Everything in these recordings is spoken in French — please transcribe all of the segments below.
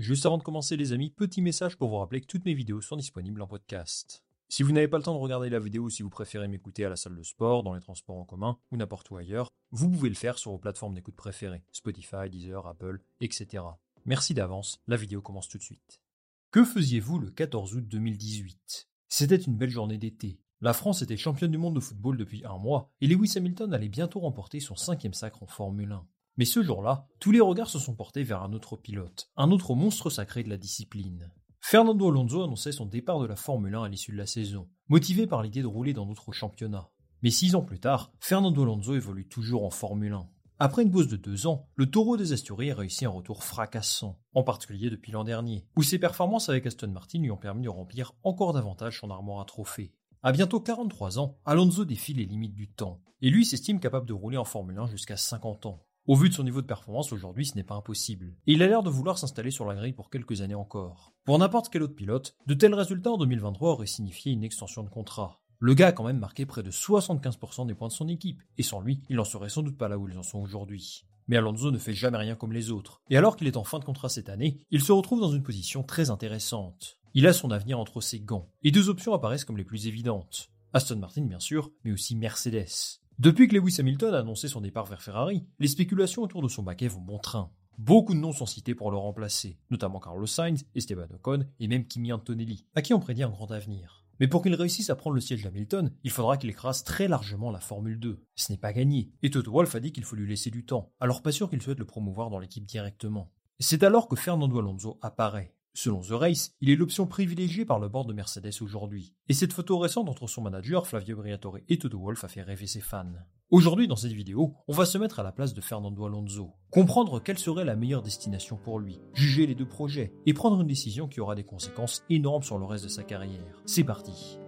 Juste avant de commencer les amis, petit message pour vous rappeler que toutes mes vidéos sont disponibles en podcast. Si vous n'avez pas le temps de regarder la vidéo ou si vous préférez m'écouter à la salle de sport, dans les transports en commun ou n'importe où ailleurs, vous pouvez le faire sur vos plateformes d'écoute préférées, Spotify, Deezer, Apple, etc. Merci d'avance, la vidéo commence tout de suite. Que faisiez-vous le 14 août 2018 C'était une belle journée d'été. La France était championne du monde de football depuis un mois et Lewis Hamilton allait bientôt remporter son cinquième sacre en Formule 1. Mais ce jour-là, tous les regards se sont portés vers un autre pilote, un autre monstre sacré de la discipline. Fernando Alonso annonçait son départ de la Formule 1 à l'issue de la saison, motivé par l'idée de rouler dans d'autres championnats. Mais six ans plus tard, Fernando Alonso évolue toujours en Formule 1. Après une pause de deux ans, le taureau des Asturies a réussi un retour fracassant, en particulier depuis l'an dernier, où ses performances avec Aston Martin lui ont permis de remplir encore davantage son armoire à trophées. À bientôt 43 ans, Alonso défie les limites du temps, et lui s'estime capable de rouler en Formule 1 jusqu'à 50 ans. Au vu de son niveau de performance aujourd'hui, ce n'est pas impossible. Et il a l'air de vouloir s'installer sur la grille pour quelques années encore. Pour n'importe quel autre pilote, de tels résultats en 2023 auraient signifié une extension de contrat. Le gars a quand même marqué près de 75% des points de son équipe, et sans lui, il n'en serait sans doute pas là où ils en sont aujourd'hui. Mais Alonso ne fait jamais rien comme les autres, et alors qu'il est en fin de contrat cette année, il se retrouve dans une position très intéressante. Il a son avenir entre ses gants, et deux options apparaissent comme les plus évidentes. Aston Martin bien sûr, mais aussi Mercedes. Depuis que Lewis Hamilton a annoncé son départ vers Ferrari, les spéculations autour de son baquet vont bon train. Beaucoup de noms sont cités pour le remplacer, notamment Carlos Sainz, Esteban Ocon et même Kimi Antonelli, à qui on prédit un grand avenir. Mais pour qu'il réussisse à prendre le siège d'Hamilton, il faudra qu'il écrase très largement la Formule 2. Ce n'est pas gagné, et Toto Wolff a dit qu'il faut lui laisser du temps, alors pas sûr qu'il souhaite le promouvoir dans l'équipe directement. C'est alors que Fernando Alonso apparaît. Selon The Race, il est l'option privilégiée par le board de Mercedes aujourd'hui. Et cette photo récente entre son manager Flavio Briatore et Toto Wolff a fait rêver ses fans. Aujourd'hui, dans cette vidéo, on va se mettre à la place de Fernando Alonso, comprendre quelle serait la meilleure destination pour lui, juger les deux projets et prendre une décision qui aura des conséquences énormes sur le reste de sa carrière. C'est parti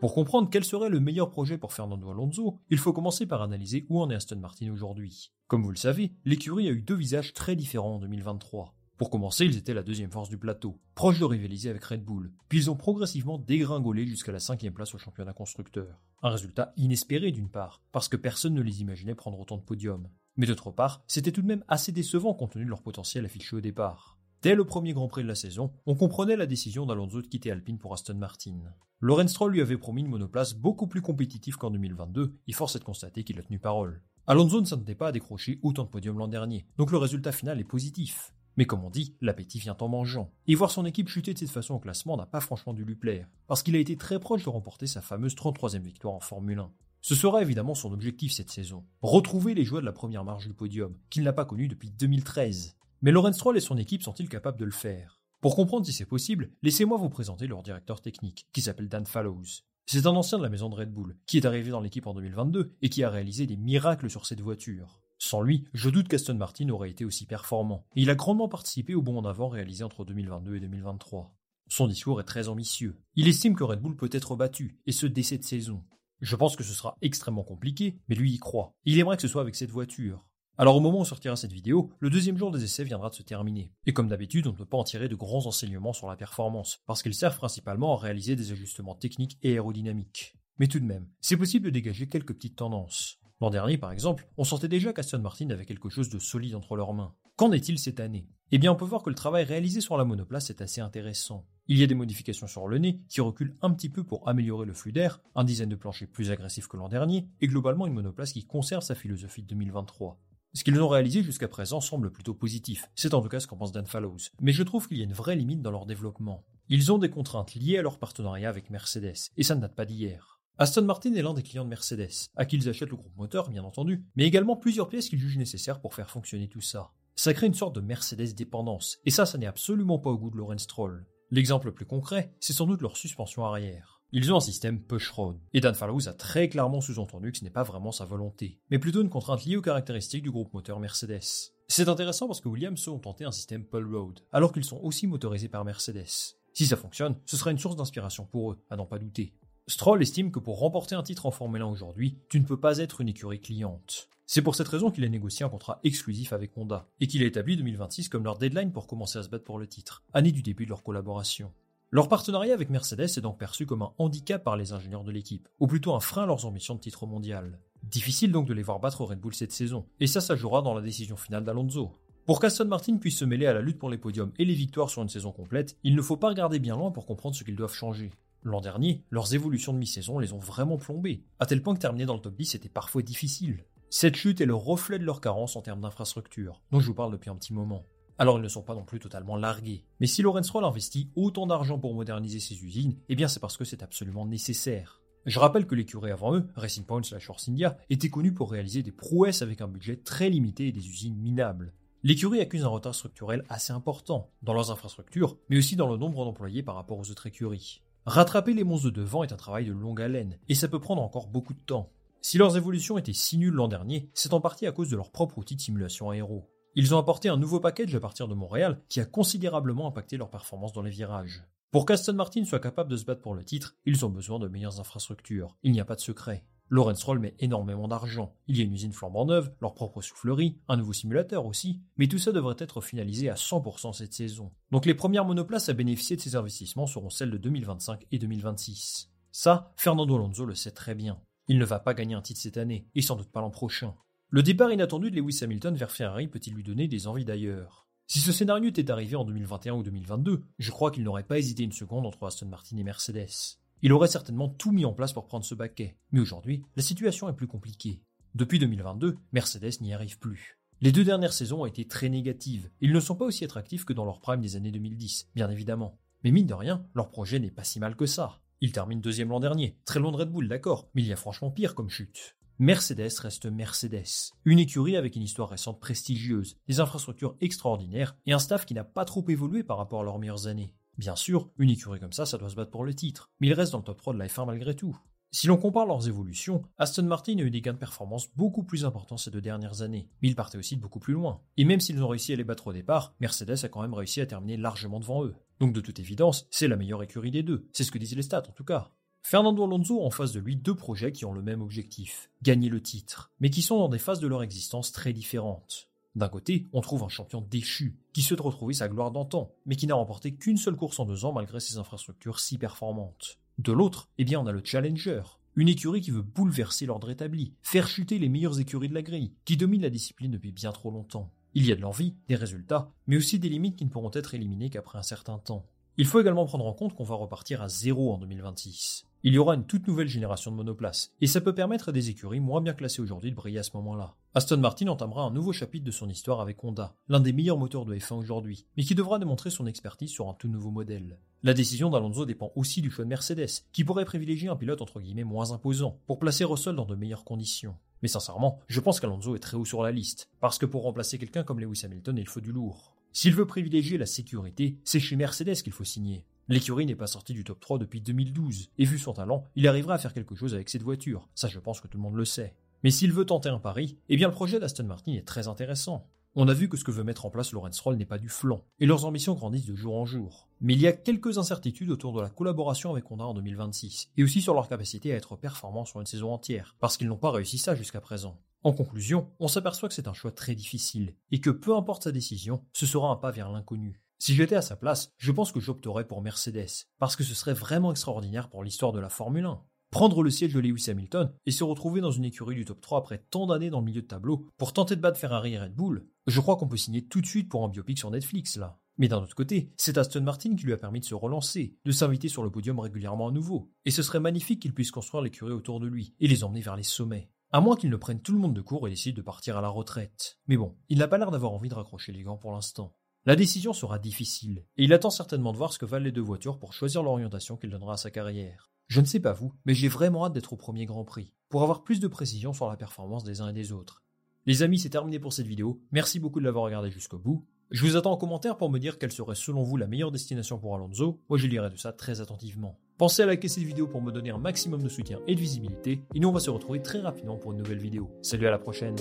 Pour comprendre quel serait le meilleur projet pour Fernando Alonso, il faut commencer par analyser où en est Aston Martin aujourd'hui. Comme vous le savez, l'écurie a eu deux visages très différents en 2023. Pour commencer, ils étaient la deuxième force du plateau, proche de rivaliser avec Red Bull, puis ils ont progressivement dégringolé jusqu'à la cinquième place au championnat constructeur. Un résultat inespéré d'une part, parce que personne ne les imaginait prendre autant de podiums. Mais d'autre part, c'était tout de même assez décevant compte tenu de leur potentiel affiché au départ. Dès le premier Grand Prix de la saison, on comprenait la décision d'Alonso de quitter Alpine pour Aston Martin. Lorenz Stroll lui avait promis une monoplace beaucoup plus compétitive qu'en 2022, et force est de constater qu'il a tenu parole. Alonso ne s'attendait pas à décrocher autant de podiums l'an dernier, donc le résultat final est positif. Mais comme on dit, l'appétit vient en mangeant. Et voir son équipe chuter de cette façon au classement n'a pas franchement dû lui plaire, parce qu'il a été très proche de remporter sa fameuse 33e victoire en Formule 1. Ce sera évidemment son objectif cette saison, retrouver les joies de la première marche du podium, qu'il n'a pas connu depuis 2013. Mais Lorenz Stroll et son équipe sont-ils capables de le faire? Pour comprendre si c'est possible, laissez-moi vous présenter leur directeur technique, qui s'appelle Dan Fallows. C'est un ancien de la maison de Red Bull, qui est arrivé dans l'équipe en 2022 et qui a réalisé des miracles sur cette voiture. Sans lui, je doute qu'Aston Martin aurait été aussi performant, il a grandement participé au bond en avant réalisé entre 2022 et 2023. Son discours est très ambitieux. Il estime que Red Bull peut être battu, et ce dès cette saison. Je pense que ce sera extrêmement compliqué, mais lui y croit. Il aimerait que ce soit avec cette voiture. Alors au moment où sortira cette vidéo, le deuxième jour des essais viendra de se terminer. Et comme d'habitude, on ne peut pas en tirer de grands enseignements sur la performance, parce qu'ils servent principalement à réaliser des ajustements techniques et aérodynamiques. Mais tout de même, c'est possible de dégager quelques petites tendances. L'an dernier, par exemple, on sentait déjà qu'Aston Martin avait quelque chose de solide entre leurs mains. Qu'en est-il cette année? Eh bien, on peut voir que le travail réalisé sur la monoplace est assez intéressant. Il y a des modifications sur le nez qui reculent un petit peu pour améliorer le flux d'air, un design de plancher plus agressif que l'an dernier, et globalement une monoplace qui conserve sa philosophie de 2023. Ce qu'ils ont réalisé jusqu'à présent semble plutôt positif, c'est en tout cas ce qu'en pense Dan Fallows, mais je trouve qu'il y a une vraie limite dans leur développement. Ils ont des contraintes liées à leur partenariat avec Mercedes, et ça ne date pas d'hier. Aston Martin est l'un des clients de Mercedes, à qui ils achètent le groupe moteur bien entendu, mais également plusieurs pièces qu'ils jugent nécessaires pour faire fonctionner tout ça. Ça crée une sorte de Mercedes dépendance, et ça, ça n'est absolument pas au goût de Lawrence Stroll. L'exemple le plus concret, c'est sans doute leur suspension arrière. Ils ont un système push-rod, et Dan Fallows a très clairement sous-entendu que ce n'est pas vraiment sa volonté, mais plutôt une contrainte liée aux caractéristiques du groupe moteur Mercedes. C'est intéressant parce que Williams ont tenté un système pull-road, alors qu'ils sont aussi motorisés par Mercedes. Si ça fonctionne, ce sera une source d'inspiration pour eux, à n'en pas douter. Stroll estime que pour remporter un titre en Formule 1 aujourd'hui, tu ne peux pas être une écurie cliente. C'est pour cette raison qu'il a négocié un contrat exclusif avec Honda, et qu'il a établi 2026 comme leur deadline pour commencer à se battre pour le titre, année du début de leur collaboration. Leur partenariat avec Mercedes est donc perçu comme un handicap par les ingénieurs de l'équipe, ou plutôt un frein à leurs ambitions de titre mondial. Difficile donc de les voir battre au Red Bull cette saison, et ça, ça jouera dans la décision finale d'Alonso. Pour qu'Aston Martin puisse se mêler à la lutte pour les podiums et les victoires sur une saison complète, il ne faut pas regarder bien loin pour comprendre ce qu'ils doivent changer. L'an dernier, leurs évolutions de mi-saison les ont vraiment plombés, à tel point que terminer dans le top 10 était parfois difficile. Cette chute est le reflet de leur carence en termes d'infrastructure, dont je vous parle depuis un petit moment. Alors ils ne sont pas non plus totalement largués. Mais si Lawrence Stroll investit autant d'argent pour moderniser ses usines, eh bien c'est parce que c'est absolument nécessaire. Je rappelle que l'écurie avant eux, Racing Point slash Force India, était connue pour réaliser des prouesses avec un budget très limité et des usines minables. L'écurie accuse un retard structurel assez important, dans leurs infrastructures, mais aussi dans le nombre d'employés par rapport aux autres écuries. Rattraper les monstres de devant est un travail de longue haleine, et ça peut prendre encore beaucoup de temps. Si leurs évolutions étaient si nulles l'an dernier, c'est en partie à cause de leur propre outil de simulation aéro. Ils ont apporté un nouveau package à partir de Montréal qui a considérablement impacté leur performance dans les virages. Pour qu'Aston Martin soit capable de se battre pour le titre, ils ont besoin de meilleures infrastructures. Il n'y a pas de secret. Lawrence Roll met énormément d'argent. Il y a une usine flambant neuve, leur propre soufflerie, un nouveau simulateur aussi, mais tout ça devrait être finalisé à 100% cette saison. Donc les premières monoplaces à bénéficier de ces investissements seront celles de 2025 et 2026. Ça, Fernando Alonso le sait très bien. Il ne va pas gagner un titre cette année, et sans doute pas l'an prochain. Le départ inattendu de Lewis Hamilton vers Ferrari peut-il lui donner des envies d'ailleurs? Si ce scénario était arrivé en 2021 ou 2022, je crois qu'il n'aurait pas hésité une seconde entre Aston Martin et Mercedes. Il aurait certainement tout mis en place pour prendre ce baquet. Mais aujourd'hui, la situation est plus compliquée. Depuis 2022, Mercedes n'y arrive plus. Les deux dernières saisons ont été très négatives. Ils ne sont pas aussi attractifs que dans leur prime des années 2010, bien évidemment. Mais mine de rien, leur projet n'est pas si mal que ça. Ils terminent deuxième l'an dernier, très loin de Red Bull, d'accord, mais il y a franchement pire comme chute. Mercedes reste Mercedes. Une écurie avec une histoire récente prestigieuse, des infrastructures extraordinaires et un staff qui n'a pas trop évolué par rapport à leurs meilleures années. Bien sûr, une écurie comme ça, ça doit se battre pour le titre, mais il reste dans le top 3 de la F1 malgré tout. Si l'on compare leurs évolutions, Aston Martin a eu des gains de performance beaucoup plus importants ces deux dernières années, mais ils partaient aussi de beaucoup plus loin. Et même s'ils ont réussi à les battre au départ, Mercedes a quand même réussi à terminer largement devant eux. Donc de toute évidence, c'est la meilleure écurie des deux, c'est ce que disent les stats en tout cas. Fernando Alonso a en face de lui deux projets qui ont le même objectif, gagner le titre, mais qui sont dans des phases de leur existence très différentes. D'un côté, on trouve un champion déchu, qui souhaite retrouver sa gloire d'antan, mais qui n'a remporté qu'une seule course en deux ans malgré ses infrastructures si performantes. De l'autre, eh bien on a le Challenger, une écurie qui veut bouleverser l'ordre établi, faire chuter les meilleures écuries de la grille, qui domine la discipline depuis bien trop longtemps. Il y a de l'envie, des résultats, mais aussi des limites qui ne pourront être éliminées qu'après un certain temps. Il faut également prendre en compte qu'on va repartir à zéro en 2026 il y aura une toute nouvelle génération de monoplaces, et ça peut permettre à des écuries moins bien classées aujourd'hui de briller à ce moment-là. Aston Martin entamera un nouveau chapitre de son histoire avec Honda, l'un des meilleurs moteurs de F1 aujourd'hui, mais qui devra démontrer son expertise sur un tout nouveau modèle. La décision d'Alonso dépend aussi du choix de Mercedes, qui pourrait privilégier un pilote entre guillemets moins imposant, pour placer Russell dans de meilleures conditions. Mais sincèrement, je pense qu'Alonso est très haut sur la liste, parce que pour remplacer quelqu'un comme Lewis Hamilton, il faut du lourd. S'il veut privilégier la sécurité, c'est chez Mercedes qu'il faut signer. L'écurie n'est pas sortie du top 3 depuis 2012, et vu son talent, il arrivera à faire quelque chose avec cette voiture, ça je pense que tout le monde le sait. Mais s'il veut tenter un pari, eh bien le projet d'Aston Martin est très intéressant. On a vu que ce que veut mettre en place Lawrence Stroll n'est pas du flanc, et leurs ambitions grandissent de jour en jour. Mais il y a quelques incertitudes autour de la collaboration avec Honda en 2026, et aussi sur leur capacité à être performants sur une saison entière, parce qu'ils n'ont pas réussi ça jusqu'à présent. En conclusion, on s'aperçoit que c'est un choix très difficile, et que peu importe sa décision, ce sera un pas vers l'inconnu. Si j'étais à sa place, je pense que j'opterais pour Mercedes, parce que ce serait vraiment extraordinaire pour l'histoire de la Formule 1 prendre le siège de Lewis Hamilton et se retrouver dans une écurie du top 3 après tant d'années dans le milieu de tableau pour tenter de battre Ferrari et Red Bull, je crois qu'on peut signer tout de suite pour un biopic sur Netflix là. Mais d'un autre côté, c'est Aston Martin qui lui a permis de se relancer, de s'inviter sur le podium régulièrement à nouveau, et ce serait magnifique qu'il puisse construire l'écurie autour de lui et les emmener vers les sommets. À moins qu'il ne prenne tout le monde de court et décide de partir à la retraite. Mais bon, il n'a pas l'air d'avoir envie de raccrocher les gants pour l'instant. La décision sera difficile, et il attend certainement de voir ce que valent les deux voitures pour choisir l'orientation qu'il donnera à sa carrière. Je ne sais pas vous, mais j'ai vraiment hâte d'être au premier Grand Prix, pour avoir plus de précision sur la performance des uns et des autres. Les amis, c'est terminé pour cette vidéo, merci beaucoup de l'avoir regardé jusqu'au bout. Je vous attends en commentaire pour me dire quelle serait selon vous la meilleure destination pour Alonso, moi je lirai de ça très attentivement. Pensez à liker cette vidéo pour me donner un maximum de soutien et de visibilité, et nous on va se retrouver très rapidement pour une nouvelle vidéo. Salut à la prochaine